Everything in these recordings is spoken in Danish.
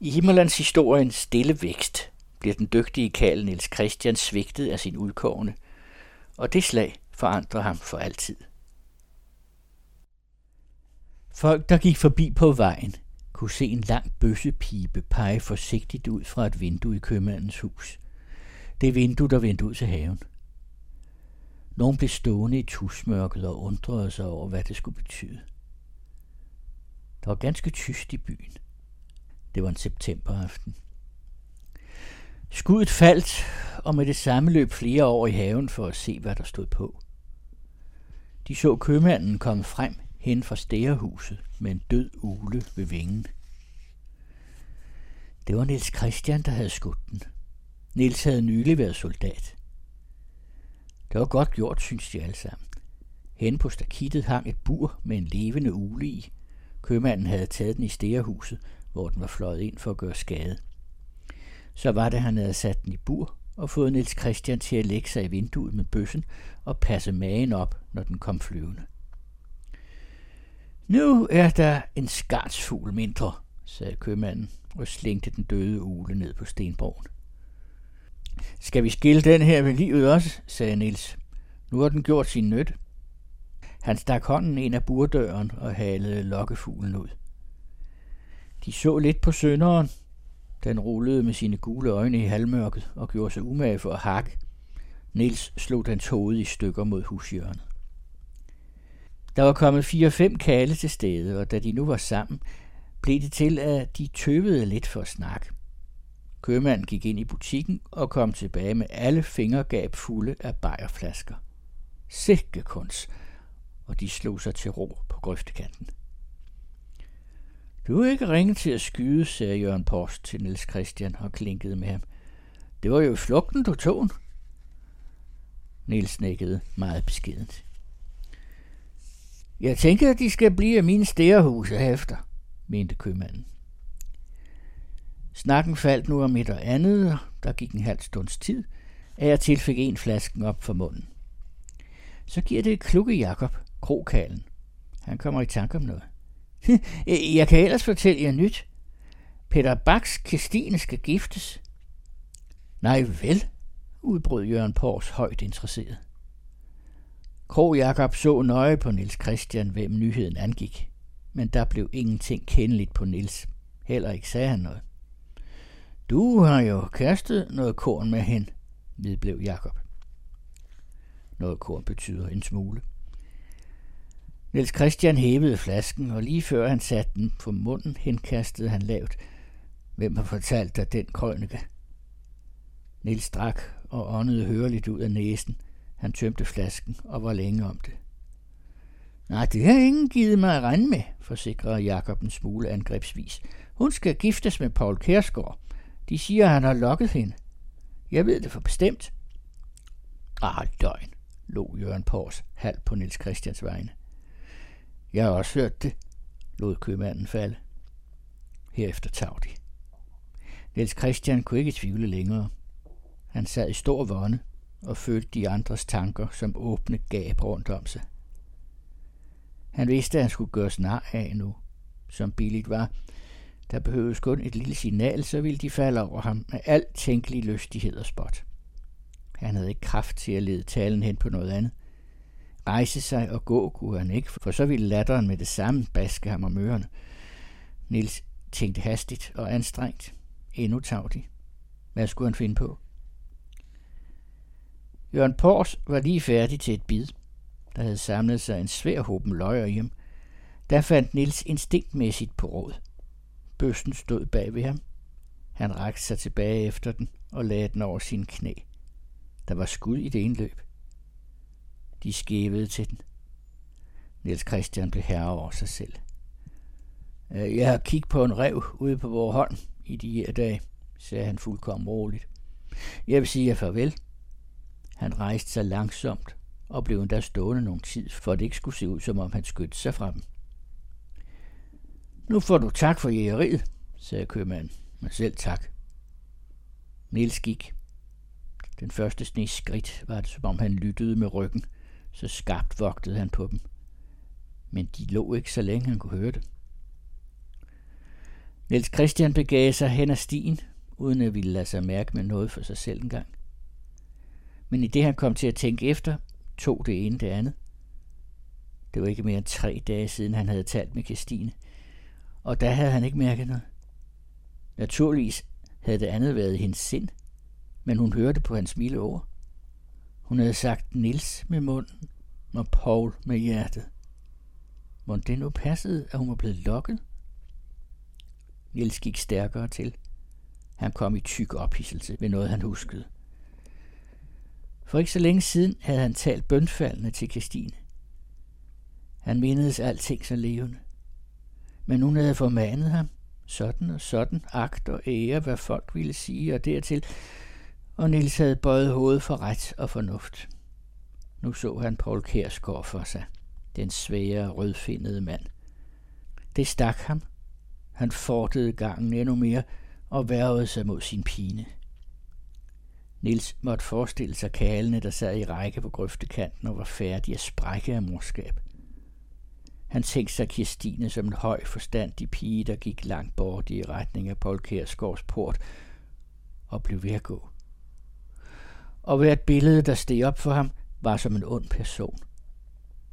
I Himmerlands historiens stille vækst bliver den dygtige karl Niels Christian svigtet af sin udkårne, og det slag forandrer ham for altid. Folk, der gik forbi på vejen, kunne se en lang bøssepibe pege forsigtigt ud fra et vindue i købmandens hus. Det vindue, der vendte ud til haven. Nogen blev stående i tusmørket og undrede sig over, hvad det skulle betyde. Der var ganske tyst i byen. Det var en septemberaften. Skuddet faldt, og med det samme løb flere over i haven for at se, hvad der stod på. De så købmanden komme frem hen fra stærehuset med en død ule ved vingen. Det var Niels Christian, der havde skudt den. Niels havde nylig været soldat. Det var godt gjort, synes de alle sammen. Hen på stakittet hang et bur med en levende ule i. Købmanden havde taget den i stærehuset, hvor den var fløjet ind for at gøre skade. Så var det, han havde sat den i bur og fået Niels Christian til at lægge sig i vinduet med bøssen og passe magen op, når den kom flyvende. Nu er der en skartsfugl mindre, sagde købmanden og slængte den døde ule ned på stenborgen. Skal vi skille den her ved livet også, sagde Nils. Nu har den gjort sin nytte. Han stak hånden ind af burdøren og halede lokkefuglen ud. De så lidt på sønderen. Den rullede med sine gule øjne i halvmørket og gjorde sig umage for at hakke. Nils slog dens hoved i stykker mod hushjørnet. Der var kommet fire-fem kale til stede, og da de nu var sammen, blev det til, at de tøvede lidt for at snakke. Købmanden gik ind i butikken og kom tilbage med alle fingergab fulde af bajerflasker. Sikke kunst, og de slog sig til ro på grøftekanten. Du er ikke ringet til at skyde, sagde Jørgen Post til Niels Christian og klinkede med ham. Det var jo flugten, du tog Niels nikkede meget beskedent. Jeg tænker, at de skal blive af mine stærehuse efter, mente købmanden. Snakken faldt nu om et og andet, der gik en halv stunds tid, at jeg tilfik en flasken op for munden. Så giver det et klukke Jakob, krokalen. Han kommer i tanke om noget. Jeg kan ellers fortælle jer nyt. Peter Baks Kristine skal giftes. Nej vel, udbrød Jørgen Pors højt interesseret. Krog Jakob så nøje på Niels Christian, hvem nyheden angik, men der blev ingenting kendeligt på Niels. Heller ikke sagde han noget. Du har jo kastet noget korn med hen, vedblev Jakob. Noget korn betyder en smule. Niels Christian hævede flasken, og lige før han satte den på munden, henkastede han lavt. Hvem har fortalt dig den krønike? Niels drak og åndede hørligt ud af næsen. Han tømte flasken og var længe om det. Nej, det har ingen givet mig at rende med, forsikrede Jakob en smule angrebsvis. Hun skal giftes med Paul Kærsgaard. De siger, at han har lokket hende. Jeg ved det for bestemt. Ah, løgn, lå Jørgen Pors halvt på Niels Christians vegne. Jeg har også hørt det, lod købmanden falde. Herefter tag de. Niels Christian kunne ikke tvivle længere. Han sad i stor vonde og følte de andres tanker som åbne gab rundt om sig. Han vidste, at han skulle gøres nar af nu, som billigt var. Der behøvedes kun et lille signal, så ville de falde over ham med al tænkelig lystighed og spot. Han havde ikke kraft til at lede talen hen på noget andet. Rejse sig og gå kunne han ikke, for så ville latteren med det samme baske ham om ørerne. Nils tænkte hastigt og anstrengt. Endnu tavlig. Hvad skulle han finde på? Jørgen Pors var lige færdig til et bid. Der havde samlet sig en svær håben løjer i ham. Der fandt Nils instinktmæssigt på råd. Bøssen stod bag ved ham. Han rakte sig tilbage efter den og lagde den over sin knæ. Der var skud i det ene løb. De skævede til den. Niels Christian blev herre over sig selv. Øh, jeg har kigget på en rev ude på vores hånd i de her dage, sagde han fuldkommen roligt. Jeg vil sige jer farvel. Han rejste sig langsomt og blev endda stående nogen tid, for det ikke skulle se ud, som om han skyndte sig fra dem. Nu får du tak for jægeriet, sagde købmanden, men selv tak. Niels gik. Den første snes skridt var det, som om han lyttede med ryggen – så skarpt vogtede han på dem. Men de lå ikke så længe han kunne høre det. Niels Christian begav sig hen ad stien, uden at ville lade sig mærke med noget for sig selv engang. Men i det han kom til at tænke efter, tog det ene det andet. Det var ikke mere end tre dage siden, han havde talt med Christine, og der havde han ikke mærket noget. Naturligvis havde det andet været hendes sind, men hun hørte på hans milde ord. Hun havde sagt Nils med munden og Paul med hjertet. Må det nu passede, at hun var blevet lokket? Nils gik stærkere til. Han kom i tyk ophidselse ved noget, han huskede. For ikke så længe siden havde han talt bønfaldende til Christine. Han mindedes alting så levende. Men hun havde formanet ham, sådan og sådan, agt og ære, hvad folk ville sige, og dertil, og Nils havde bøjet hovedet for ret og fornuft. Nu så han Paul Kærsgaard for sig, den svære, rødfindede mand. Det stak ham. Han fortede gangen endnu mere og værvede sig mod sin pine. Nils måtte forestille sig kalene, der sad i række på grøftekanten og var færdige at sprække af morskab. Han tænkte sig Kirstine som en høj forstandig pige, der gik langt bort i retning af Paul Kærsgaards port og blev ved at gå. Og hvert billede, der steg op for ham, var som en ond person.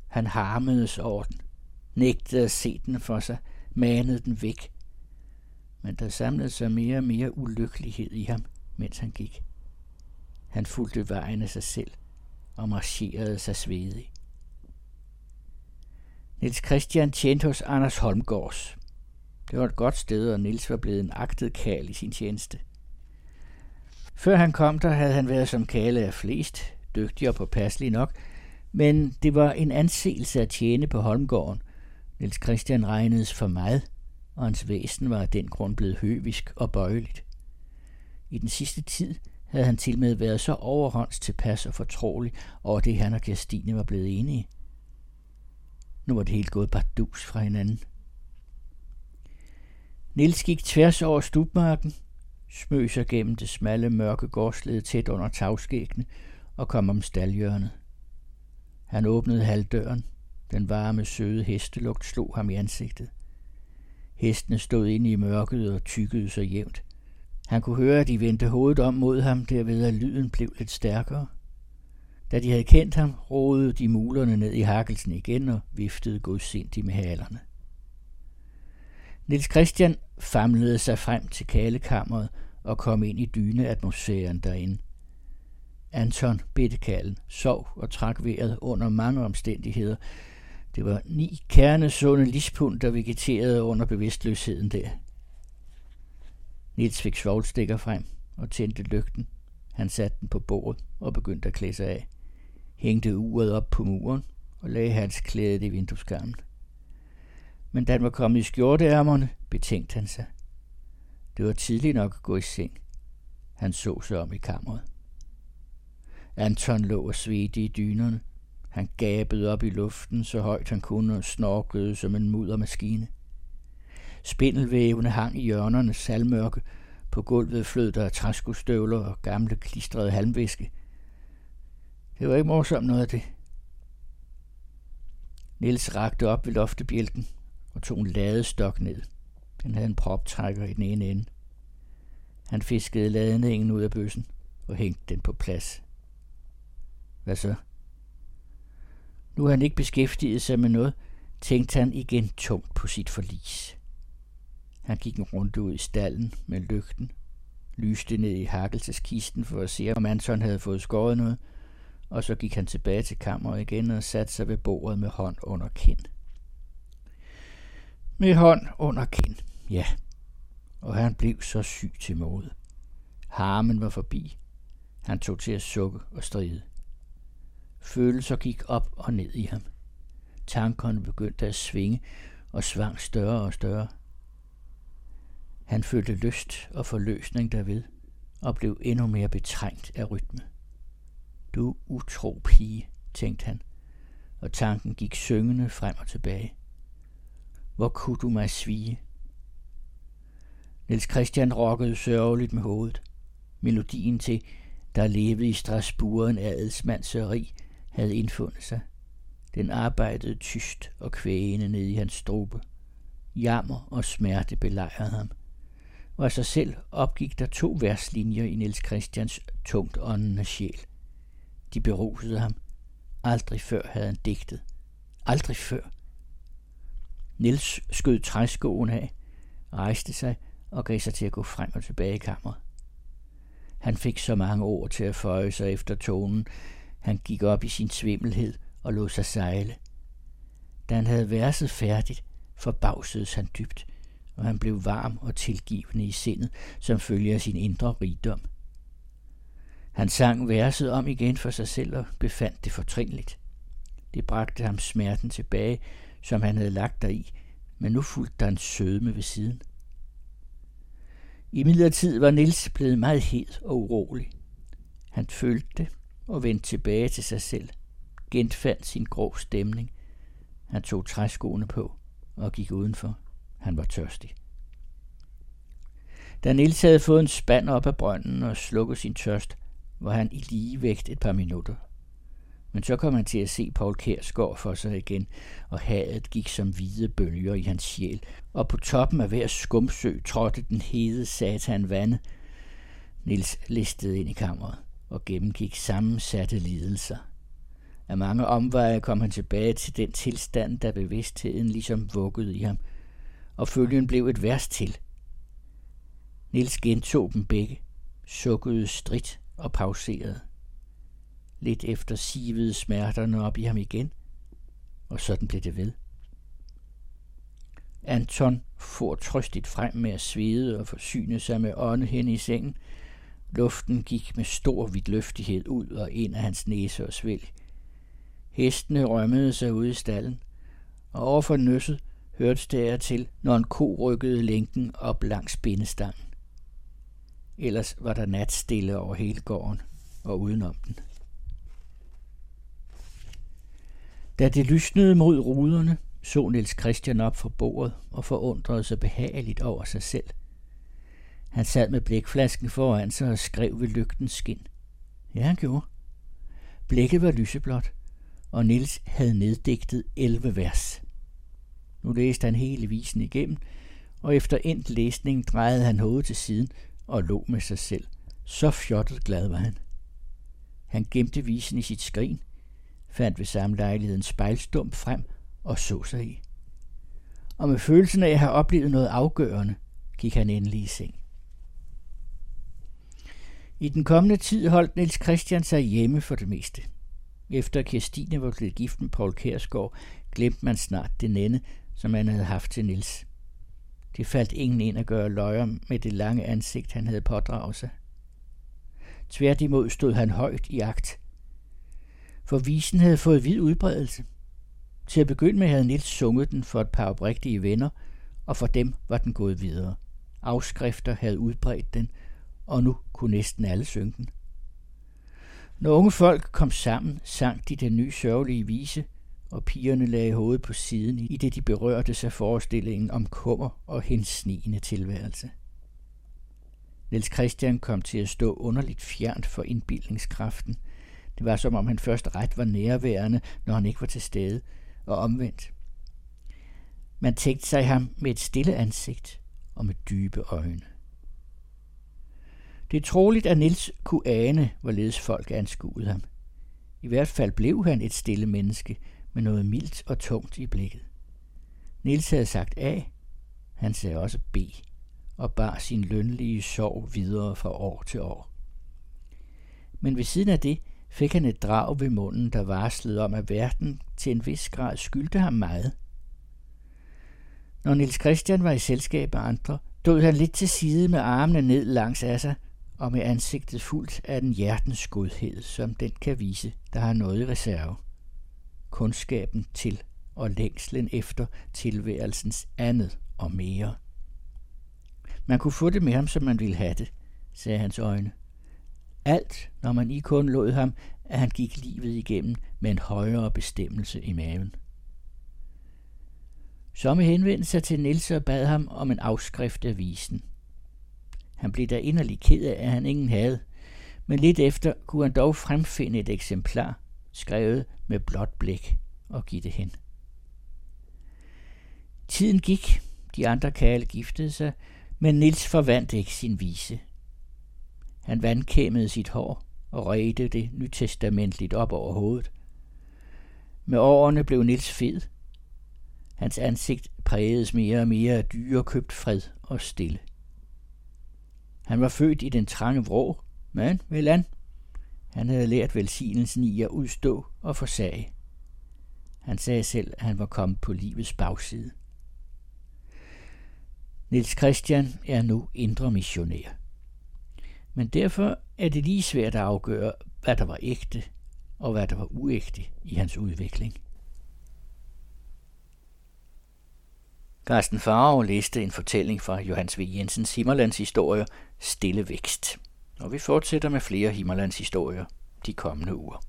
Han harmedes over den, nægtede at se den for sig, manede den væk. Men der samlede sig mere og mere ulykkelighed i ham, mens han gik. Han fulgte vejen af sig selv og marcherede sig svedig. Niels Christian tjente hos Anders Holmgårds. Det var et godt sted, og Niels var blevet en agtet kal i sin tjeneste. Før han kom der, havde han været som kale af flest, dygtig og påpasselig nok, men det var en anseelse at tjene på Holmgården. Niels Christian regnedes for meget, og hans væsen var af den grund blevet høvisk og bøjeligt. I den sidste tid havde han til med været så overhånds tilpas og fortrolig over det, han og Kirstine var blevet enige. Nu var det helt gået bardus fra hinanden. Nils gik tværs over stubmarken, smøg sig gennem det smalle mørke gårdsled tæt under tagskæggene og kom om stalhjørnet. Han åbnede halvdøren. Den varme, søde hestelugt slog ham i ansigtet. Hestene stod inde i mørket og tykkede så jævnt. Han kunne høre, at de vendte hovedet om mod ham, derved at lyden blev lidt stærkere. Da de havde kendt ham, rodede de mulerne ned i hakkelsen igen og viftede godsindigt med halerne. Nils Christian famlede sig frem til kalekammeret og kom ind i dyneatmosfæren derinde. Anton, bittekallen, sov og trak vejret under mange omstændigheder. Det var ni kernesunde lispund, der vegeterede under bevidstløsheden der. Nils fik svovlstikker frem og tændte lygten. Han satte den på bordet og begyndte at klæde sig af. Hængte uret op på muren og lagde hans klæde i vindueskarmen. Men da han var kommet i skjorteærmerne, betænkte han sig. Det var tidligt nok at gå i seng. Han så sig om i kammeret. Anton lå og svedte i dynerne. Han gabede op i luften, så højt han kunne og snorkede som en muddermaskine. Spindelvævene hang i hjørnerne salmørke. På gulvet flød der træskostøvler og gamle klistrede halmvæske. Det var ikke morsomt noget af det. Niels rakte op ved loftebjælken og tog en ladestok ned. Den havde en proptrækker i den ene ende. Han fiskede ladningen ud af bøssen og hængte den på plads. Hvad så? Nu har han ikke beskæftiget sig med noget, tænkte han igen tungt på sit forlis. Han gik en runde ud i stallen med lygten, lyste ned i hakkelseskisten for at se, om Anton havde fået skåret noget, og så gik han tilbage til kammeret igen og satte sig ved bordet med hånd under kind. Med hånd under kind, ja. Og han blev så syg til mode. Harmen var forbi. Han tog til at sukke og stride. Følelser gik op og ned i ham. Tankerne begyndte at svinge og svang større og større. Han følte lyst og forløsning derved, og blev endnu mere betrængt af rytme. Du utro pige, tænkte han, og tanken gik syngende frem og tilbage. Hvor kunne du mig svige? Niels Christian rokkede sørgeligt med hovedet. Melodien til, der levede i Strasbourg en adelsmandseri, havde indfundet sig. Den arbejdede tyst og kvægende ned i hans strube. Jammer og smerte belejrede ham – og af sig selv opgik der to verslinjer i Niels Christians tungt åndende sjæl. De berusede ham. Aldrig før havde han digtet. Aldrig før. Nils skød træskoen af, rejste sig og gav sig til at gå frem og tilbage i kammeret. Han fik så mange ord til at føje sig efter tonen. Han gik op i sin svimmelhed og lod sig sejle. Da han havde værset færdigt, forbavsedes han dybt, og han blev varm og tilgivende i sindet, som følger sin indre rigdom. Han sang verset om igen for sig selv og befandt det fortrinligt. Det bragte ham smerten tilbage, som han havde lagt deri, men nu fulgte der en sødme ved siden. I midlertid var Nils blevet meget hed og urolig. Han følte det og vendte tilbage til sig selv, genfandt sin grå stemning. Han tog træskoene på og gik udenfor. Han var tørstig. Da Nils havde fået en spand op af brønden og slukket sin tørst, var han i lige vægt et par minutter. Men så kom han til at se Paul Kærsgaard for sig igen, og hadet gik som hvide bølger i hans sjæl, og på toppen af hver skumsø trådte den hede satan vande. Nils listede ind i kammeret og gennemgik sammensatte lidelser. Af mange omveje kom han tilbage til den tilstand, der bevidstheden ligesom vuggede i ham, og følgen blev et vers til. Nils gentog dem begge, sukkede stridt og pauserede. Lidt efter sivede smerterne op i ham igen, og sådan blev det ved. Anton for trøstigt frem med at svede og forsyne sig med ånde hen i sengen. Luften gik med stor vidtløftighed ud og ind af hans næse og svælg. Hestene rømmede sig ud i stallen, og overfor nøsset hørtes det til, når en ko rykkede lænken op langs bindestangen. Ellers var der natstille over hele gården og udenom den. Da det lysnede mod ruderne, så Niels Christian op fra bordet og forundrede sig behageligt over sig selv. Han sad med blækflasken foran sig og skrev ved lygtens skin. Ja, han gjorde. Blækket var lyseblåt, og Nils havde neddigtet 11 vers. Nu læste han hele visen igennem, og efter endt læsning drejede han hovedet til siden og lå med sig selv. Så fjottet glad var han. Han gemte visen i sit skrin, fandt ved samme lejlighed en spejlstump frem og så sig i. Og med følelsen af at have oplevet noget afgørende, gik han endelig i seng. I den kommende tid holdt Niels Christian sig hjemme for det meste. Efter Kirstine var blevet gift med Paul Kærsgaard, glemte man snart det nænde, som han havde haft til Nils. Det faldt ingen ind at gøre løjer med det lange ansigt, han havde pådraget sig. Tværtimod stod han højt i agt. For visen havde fået vid udbredelse. Til at begynde med havde Nils sunget den for et par oprigtige venner, og for dem var den gået videre. Afskrifter havde udbredt den, og nu kunne næsten alle synge den. Når unge folk kom sammen, sang de den nye sørgelige vise, og pigerne lagde hovedet på siden, i det de berørte sig forestillingen om kummer og hendes snigende tilværelse. Niels Christian kom til at stå underligt fjernt for indbildningskraften det var som om han først ret var nærværende, når han ikke var til stede, og omvendt. Man tænkte sig ham med et stille ansigt og med dybe øjne. Det er troligt, at Nils kunne ane, hvorledes folk anskuede ham. I hvert fald blev han et stille menneske med noget mildt og tungt i blikket. Nils havde sagt A, han sagde også B, og bar sin lønlige sorg videre fra år til år. Men ved siden af det fik han et drag ved munden, der varslede om, at verden til en vis grad skyldte ham meget. Når Nils Christian var i selskab af andre, stod han lidt til side med armene ned langs af sig og med ansigtet fuldt af den hjertens godhed, som den kan vise, der har noget i reserve. Kundskaben til og længslen efter tilværelsens andet og mere. Man kunne få det med ham, som man ville have det, sagde hans øjne. Alt, når man i kun lod ham, at han gik livet igennem med en højere bestemmelse i maven. Somme henvendte sig til Nils og bad ham om en afskrift af visen – han blev da inderlig ked af, at han ingen havde, men lidt efter kunne han dog fremfinde et eksemplar, skrevet med blåt blæk, og give det hen. Tiden gik, de andre kale giftede sig, Men Nils forvandt ikke sin vise. Han vandkæmmede sit hår og redte det nytestamentligt op over hovedet. Med årene blev Nils fed. Hans ansigt prægedes mere og mere af dyrekøbt fred og stille. Han var født i den trange vrå, men vel an. Han havde lært velsignelsen i at udstå og forsage. Han sagde selv, at han var kommet på livets bagside. Nils Christian er nu indre missionær. Men derfor er det lige svært at afgøre, hvad der var ægte og hvad der var uægte i hans udvikling. Carsten Farve læste en fortælling fra Johannes V. Jensens Himmerlands historie Stille Vækst. Og vi fortsætter med flere Himmerlands historier de kommende uger.